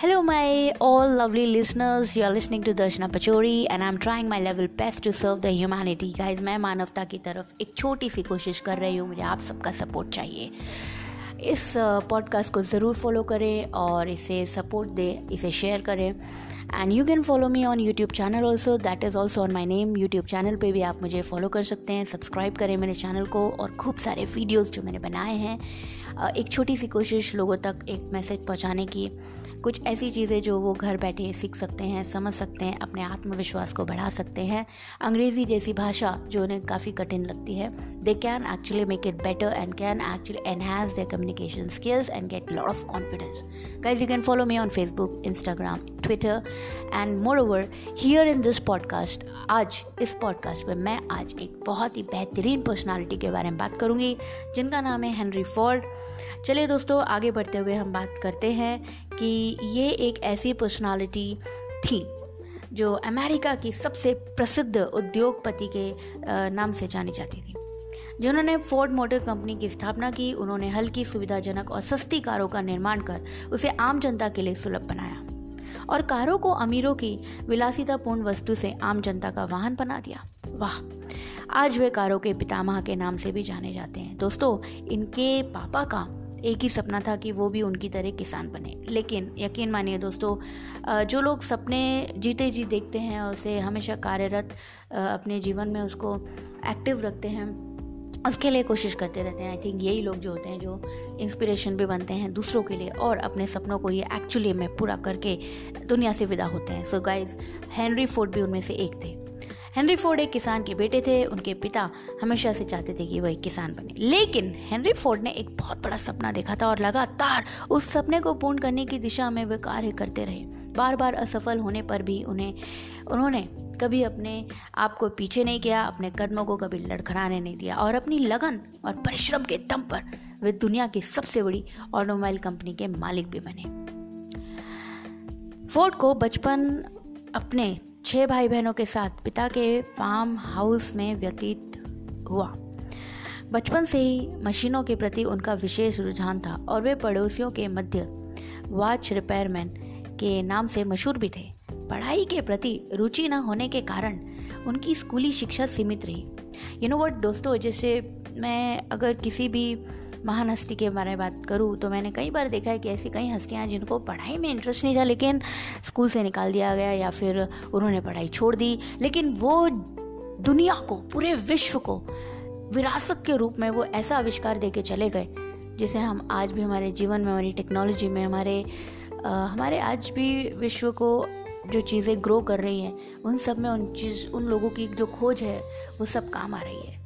Hello, my all lovely listeners. You are listening to Darshana Pachori, and I'm trying my level best to serve the humanity. Guys, मैं मानवता की तरफ़ एक छोटी सी कोशिश कर रही हूँ मुझे आप सबका सपोर्ट चाहिए इस पॉडकास्ट को ज़रूर फॉलो करें और इसे सपोर्ट दें इसे शेयर करें and you can follow me on YouTube channel also that is also on my name YouTube channel पे भी आप मुझे फॉलो कर सकते हैं सब्सक्राइब करें मेरे चैनल को और खूब सारे वीडियोज़ जो मैंने बनाए हैं एक छोटी सी कोशिश लोगों तक एक मैसेज पहुँचाने की। कुछ ऐसी चीज़ें जो वो घर बैठे सीख सकते हैं, समझ सकते हैं, अपने आत्मविश्वास को बढ़ा सकते हैं। अंग्रेज़ी जैसी भाषा जो उन्हें काफ़ी कठिन लगती है। They can actually make it better and can actually enhance their communication skills and get lot of confidence guys you can follow me on Facebook Instagram Twitter and more over here in this podcast आज इस podcast में मैं आज एक बहुत ही बेहतरीन personality के बारे में बात करूँगी, जिनका नाम है हेनरी फोर्ड चलिए दोस्तों, आगे बढ़ते हुए हम बात करते हैं कि ये एक ऐसी पर्सनालिटी थी, जो अमेरिका की सबसे प्रसिद्ध उद्योगपति के नाम से जानी जाती थी, जिन्होंने फोर्ड मोटर कंपनी की स्थापना की, उन्होंने हल्की सुविधाजनक और सस्ती कारों का निर्माण कर उसे आम जनता के लिए सुलभ बनाया। और कारों को अमीरों की विलासितापूर्ण वस्तु से आम जनता का वाहन बना दिया। वाह, आज वे कारों के पितामह के नाम से भी जाने जाते हैं। दोस्तों, इनके पापा का एक ही सपना था कि वो भी उनकी तरह किसान बने। लेकिन यकीन मानिए दोस्तों जो लोग सपने जीते जी देखते हैं उसे हमेशा कार्यरत अपने जीवन में उसको एक्टिव रखते हैं उसके लिए कोशिश करते रहते हैं। आई थिंक यही लोग जो होते हैं, जो इंस्पिरेशन भी बनते हैं दूसरों के लिए और अपने सपनों को ये एक्चुअली में पूरा करके दुनिया से विदा होते हैं। सो गाइज़ हेनरी फोर्ड भी उनमें से एक थे। हेनरी फोर्ड एक किसान के बेटे थे। उनके पिता हमेशा से चाहते थे कि वह एक किसान बने। लेकिन हेनरी फोर्ड ने एक बहुत बड़ा सपना देखा था और लगातार उस सपने को पूर्ण करने की दिशा में वे कार्य करते रहे। बार बार असफल होने पर भी उन्हें, उन्होंने कभी अपने आप को पीछे नहीं किया, अपने कदमों को कभी लड़खड़ाने नहीं दिया और अपनी लगन और परिश्रम के दम पर वे दुनिया की सबसे बड़ी ऑटोमोबाइल कंपनी के मालिक भी बने। फोर्ड को बचपन अपने छह भाई बहनों के साथ, पिता के फार्म हाउस में व्यतीत हुआ। बचपन से ही मशीनों के प्रति उनका विशेष रुझान था और वे पड़ोसियों के मध्य वॉच रिपेयरमैन के नाम से मशहूर भी थे। पढ़ाई के प्रति रुचि न होने के कारण उनकी स्कूली शिक्षा सीमित रही। यू नो वट दोस्तों जैसे मैं अगर किसी भी महान हस्ती के बारे में बात करूँ तो मैंने कई बार देखा है कि ऐसी कई हस्तियाँ जिनको पढ़ाई में इंटरेस्ट नहीं था लेकिन स्कूल से निकाल दिया गया या फिर उन्होंने पढ़ाई छोड़ दी। लेकिन वो दुनिया को पूरे विश्व को विरासत के रूप में वो ऐसा आविष्कार दे के चले गए जिसे हम आज भी हमारे जीवन में हमारी टेक्नोलॉजी में हमारे आ, हमारे आज भी विश्व को जो चीज़ें ग्रो कर रही हैं, उन सब में उन चीज़, उन लोगों की जो खोज है, वो सब काम आ रही है।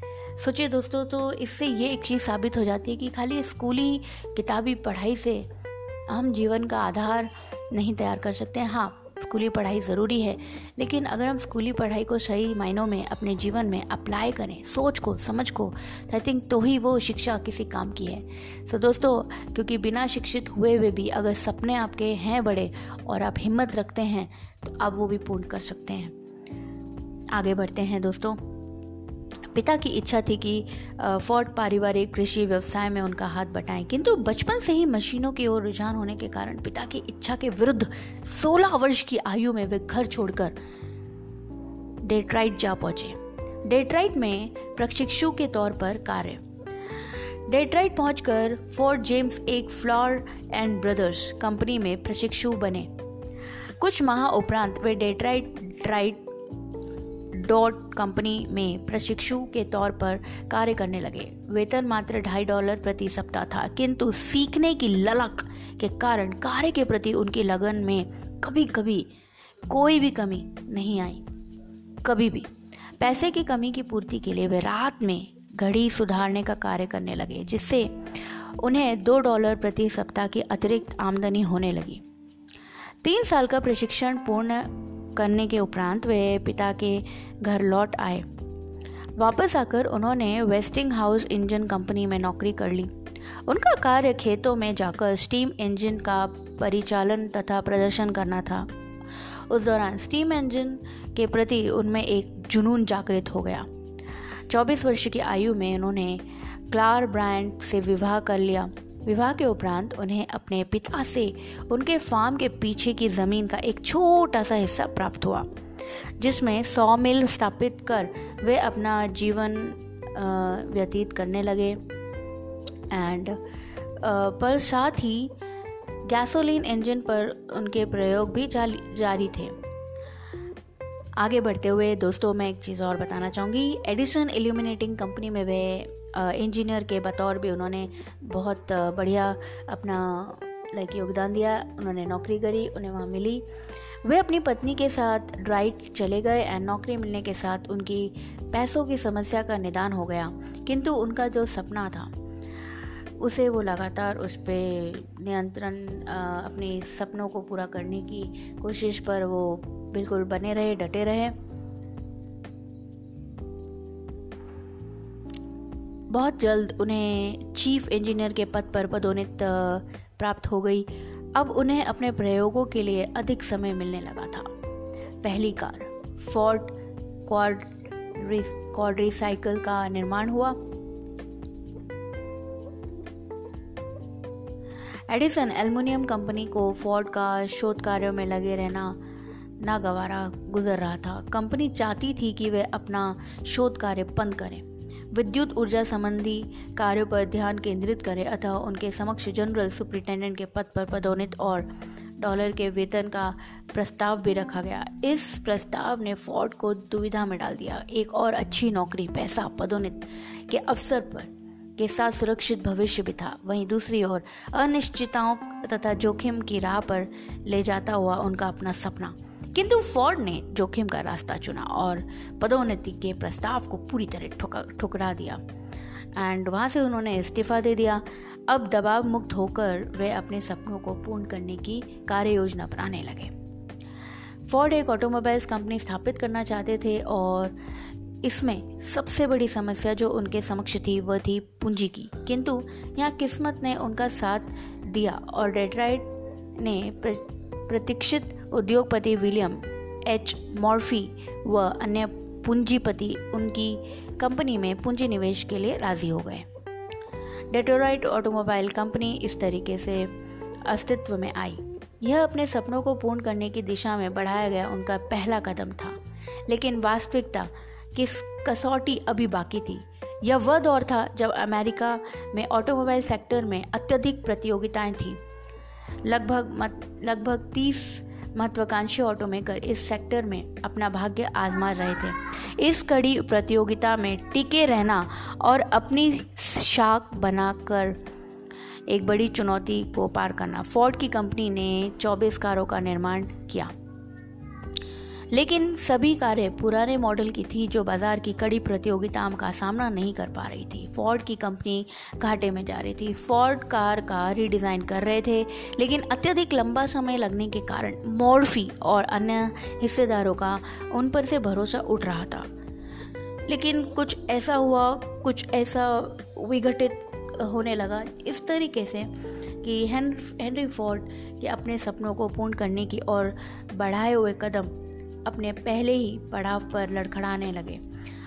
सोचिए दोस्तों तो इससे ये एक चीज़ साबित हो जाती है कि खाली स्कूली किताबी पढ़ाई से हम जीवन का आधार नहीं तैयार कर सकते। हैं हाँ स्कूली पढ़ाई ज़रूरी है लेकिन अगर हम स्कूली पढ़ाई को सही मायनों में अपने जीवन में अप्लाई करें सोच को समझ को तो आई थिंक तो ही वो शिक्षा किसी काम की है। सो so, दोस्तों क्योंकि बिना शिक्षित हुए हुए भी अगर सपने आपके हैं बड़े और आप हिम्मत रखते हैं तो आप वो भी पूर्ण कर सकते हैं। आगे बढ़ते हैं दोस्तों। पिता की इच्छा थी कि फोर्ड पारिवारिक कृषि व्यवसाय में उनका हाथ बटाएँ। किंतु बचपन से ही मशीनों की ओर रुझान होने के कारण पिता की इच्छा के विरुद्ध 16 वर्ष की आयु में वे घर छोड़कर डेट्राइट जा पहुँचे। डेट्राइट में प्रशिक्षु के तौर पर कार्य। डेट्राइट पहुंचकर फोर्ट जेम्स एक फ्लॉर एंड ब्रदर्स कंपनी में प्रशिक्षु बने। कुछ माह उपरांत वे डेट्राइट ड्राइट डॉट कंपनी में प्रशिक्षु के तौर पर कार्य करने लगे। वेतन मात्र ढाई डॉलर प्रति सप्ताह था, किंतु सीखने की ललक के कारण कार्य के प्रति उनकी लगन में कभी कभी कोई भी कमी नहीं आई। कभी भी। पैसे की कमी की पूर्ति के लिए वे रात में घड़ी सुधारने का कार्य करने लगे, जिससे उन्हें दो डॉलर प्रति सप्ताह की अतिरिक्त आमदनी होने लगी। तीन साल का प्रशिक्षण पूर्ण करने के उपरांत वे पिता के घर लौट आए। वापस आकर उन्होंने वेस्टिंग हाउस इंजन कंपनी में नौकरी कर ली। उनका कार्य खेतों में जाकर स्टीम इंजन का परिचालन तथा प्रदर्शन करना था। उस दौरान स्टीम इंजन के प्रति उनमें एक जुनून जागृत हो गया। 24 वर्ष की आयु में उन्होंने क्लार ब्रांड से विवाह कर लिया। विवाह के उपरांत उन्हें अपने पिता से उनके फार्म के पीछे की ज़मीन का एक छोटा सा हिस्सा प्राप्त हुआ, जिसमें सौ मिल स्थापित कर वे अपना जीवन व्यतीत करने लगे। एंड पर साथ ही गैसोलीन इंजन पर उनके प्रयोग भी जारी थे। आगे बढ़ते हुए दोस्तों, मैं एक चीज़ और बताना चाहूँगी। एडिसन एल्यूमिनेटिंग कंपनी में वे इंजीनियर के बतौर भी उन्होंने बहुत बढ़िया अपना लाइक योगदान दिया। उन्होंने नौकरी करी, उन्हें वहाँ मिली। वे अपनी पत्नी के साथ ड्राइव चले गए एंड नौकरी मिलने के साथ उनकी पैसों की समस्या का निदान हो गया। किंतु उनका जो सपना था, उसे वो लगातार उस पर नियंत्रण अपने सपनों को पूरा करने की कोशिश पर वो बिल्कुल बने रहे, डटे रहे। बहुत जल्द उन्हें चीफ इंजीनियर के पद पर पदोन्नत प्राप्त हो गई। अब उन्हें अपने प्रयोगों के लिए अधिक समय मिलने लगा था। पहली कार फोर्ट क्वाड्री साइकिल का निर्माण हुआ। एडिसन एल्युमिनियम कंपनी को फोर्ड का शोध कार्यों में लगे रहना नागवारा गुजर रहा था। कंपनी चाहती थी कि वे अपना शोध कार्य बंद करें। विद्युत ऊर्जा संबंधी कार्यों पर ध्यान केंद्रित करें अतः उनके समक्ष जनरल सुप्रिंटेंडेंट के पद पर पदोन्नत और डॉलर के वेतन का प्रस्ताव भी रखा गया। इस प्रस्ताव ने फोर्ड को दुविधा में डाल दिया। एक और अच्छी नौकरी, पैसा पदोन्नत के अवसर पर, के साथ सुरक्षित भविष्य भी था। वहीं दूसरी ओर, अनिश्चितताओं तथा जोखिम की राह पर ले जाता हुआ उनका अपना सपना। किंतु फोर्ड ने जोखिम का रास्ता चुना और पदोन्नति के प्रस्ताव को पूरी तरह ठुकरा दिया। एंड वहाँ से उन्होंने इस्तीफा दे दिया। अब दबाव मुक्त होकर वे अपने सपनों को पूर्ण करने की कार्य योजना बनाने लगे। फोर्ड एक ऑटोमोबाइल्स कंपनी स्थापित करना चाहते थे और इसमें सबसे बड़ी समस्या जो उनके समक्ष थी, वह थी पूंजी की। किंतु यहाँ किस्मत ने उनका साथ दिया और डेट्राइड ने प्रतीक्षित उद्योगपति विलियम एच. मॉर्फी व अन्य पूंजीपति उनकी कंपनी में पूंजी निवेश के लिए राज़ी हो गए। डेटोराइट ऑटोमोबाइल कंपनी इस तरीके से अस्तित्व में आई। यह अपने सपनों को पूर्ण करने की दिशा में बढ़ाया गया उनका पहला कदम था, लेकिन वास्तविकता की कसौटी अभी बाकी थी। यह वह दौर था जब अमेरिका में ऑटोमोबाइल सेक्टर में अत्यधिक प्रतियोगिताएँ थीं। लगभग लगभग तीस महत्वाकांक्षी ऑटोमेकर इस सेक्टर में अपना भाग्य आजमा रहे थे। इस कड़ी प्रतियोगिता में टिके रहना और अपनी शाख बनाकर एक बड़ी चुनौती को पार करना। फोर्ड की कंपनी ने 24 कारों का निर्माण किया। लेकिन सभी कारें पुराने मॉडल की थी जो बाज़ार की कड़ी प्रतियोगिता का सामना नहीं कर पा रही थी। फोर्ड की कंपनी घाटे में जा रही थी। फोर्ड कार का रीडिज़ाइन कर रहे थे, लेकिन अत्यधिक लंबा समय लगने के कारण मॉर्फी और अन्य हिस्सेदारों का उन पर से भरोसा उठ रहा था। लेकिन कुछ ऐसा हुआ, कुछ ऐसा विघटित होने लगा इस तरीके से कि हेनरी फोर्ड के अपने सपनों को पूर्ण करने की और बढ़ाए हुए कदम अपने पहले ही पड़ाव पर लड़खड़ाने लगे।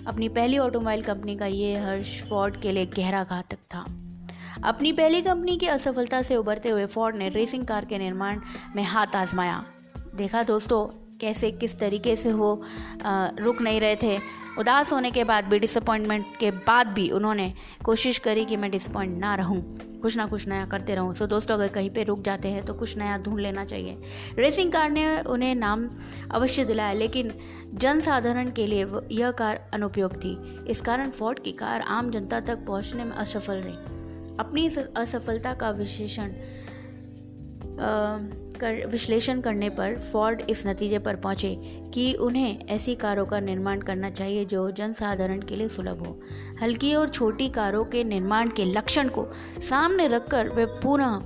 अपनी पहली ऑटोमोबाइल कंपनी का ये हर्ष फोर्ड के लिए गहरा घातक था। अपनी पहली कंपनी की असफलता से उबरते हुए फोर्ड ने रेसिंग कार के निर्माण में हाथ आजमाया। देखा दोस्तों, कैसे किस तरीके से वो रुक नहीं रहे थे। उदास होने के बाद भी डिसअपॉइंटमेंट के बाद भी उन्होंने कोशिश करी कि मैं डिसअपॉइंट ना रहूँ। कुछ ना कुछ नया करते रहूँ। सो so, दोस्तों अगर कहीं पे रुक जाते हैं तो कुछ नया ढूंढ लेना चाहिए। रेसिंग कार ने उन्हें नाम अवश्य दिलाया लेकिन जनसाधारण के लिए यह कार अनुपयोग थी। इस कारण फोर्ड की कार आम जनता तक पहुँचने में असफल रही। अपनी असफलता का विशेषण कर, विश्लेषण करने पर फोर्ड इस नतीजे पर पहुँचे कि उन्हें ऐसी कारों का निर्माण करना चाहिए जो जनसाधारण के लिए सुलभ हो। हल्की और छोटी कारों के निर्माण के लक्षण को सामने रखकर वे पुनः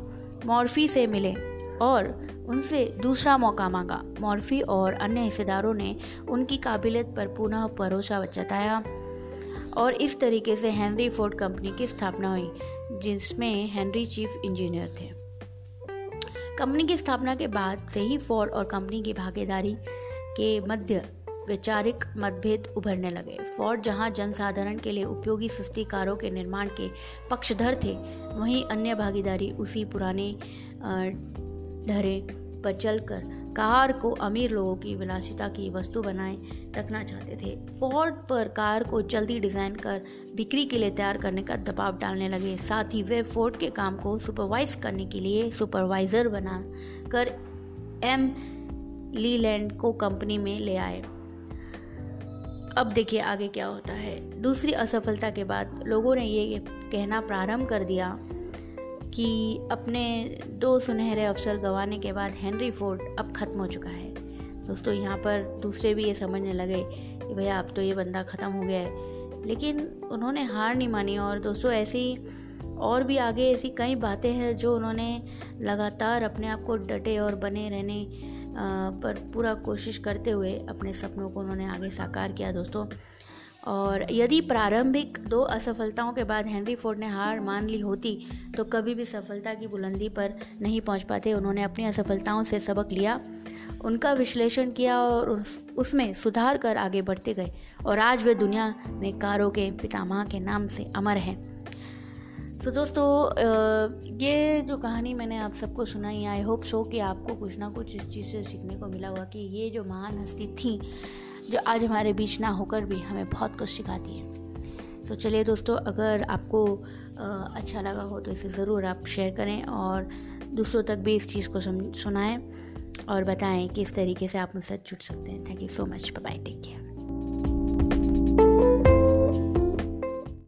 मॉर्फी से मिले और उनसे दूसरा मौका मांगा। मॉर्फी और अन्य हिस्सेदारों ने उनकी काबिलियत पर पुनः भरोसा जताया और इस तरीके से हेनरी फोर्ड कंपनी की स्थापना हुई, जिसमें हेनरी चीफ इंजीनियर थे। कंपनी की स्थापना के बाद से ही फोर्ड और कंपनी की भागीदारी के मध्य वैचारिक मतभेद उभरने लगे। फोर्ड जहाँ जनसाधारण के लिए उपयोगी सस्ती कारों के निर्माण के पक्षधर थे, वहीं अन्य भागीदारी उसी पुराने ढरे पर चलकर कार को अमीर लोगों की विलासिता की वस्तु बनाए रखना चाहते थे। फोर्ड पर कार को जल्दी डिज़ाइन कर बिक्री के लिए तैयार करने का दबाव डालने लगे। साथ ही वे फोर्ड के काम को सुपरवाइज करने के लिए सुपरवाइज़र बना कर एम लीलैंड को कंपनी में ले आए। अब देखिए आगे क्या होता है। दूसरी असफलता के बाद लोगों ने ये कहना प्रारंभ कर दिया। कि अपने दो सुनहरे अवसर गंवाने के बाद हेनरी फोर्ड अब ख़त्म हो चुका है। दोस्तों, यहाँ पर दूसरे भी ये समझने लगे कि भैया, अब तो ये बंदा ख़त्म हो गया है। लेकिन उन्होंने हार नहीं मानी और दोस्तों, ऐसी और भी आगे ऐसी कई बातें हैं जो उन्होंने लगातार अपने आप को डटे और बने रहने पर पूरा कोशिश करते हुए अपने सपनों को उन्होंने आगे साकार किया। दोस्तों और यदि प्रारंभिक दो असफलताओं के बाद हेनरी फोर्ड ने हार मान ली होती तो कभी भी सफलता की बुलंदी पर नहीं पहुँच पाते। उन्होंने अपनी असफलताओं से सबक लिया उनका विश्लेषण किया और उस, उसमें सुधार कर आगे बढ़ते गए। और आज वे दुनिया में कारों के पितामह के नाम से अमर हैं। तो so, दोस्तों ये जो कहानी मैंने आप सबको सुनाई आई होप सो कि आपको कुछ ना कुछ इस चीज़ से सीखने को मिला होगा कि ये जो महान हस्ती थी जो आज हमारे बीच ना होकर भी हमें बहुत कुछ सिखाती है। सो चलिए दोस्तों, अगर आपको अच्छा लगा हो तो इसे ज़रूर आप शेयर करें और दूसरों तक भी इस चीज़ को सुनाएँ और बताएँ कि इस तरीके से आप मुझसे जुड़ सकते हैं। Thank you so much bye take care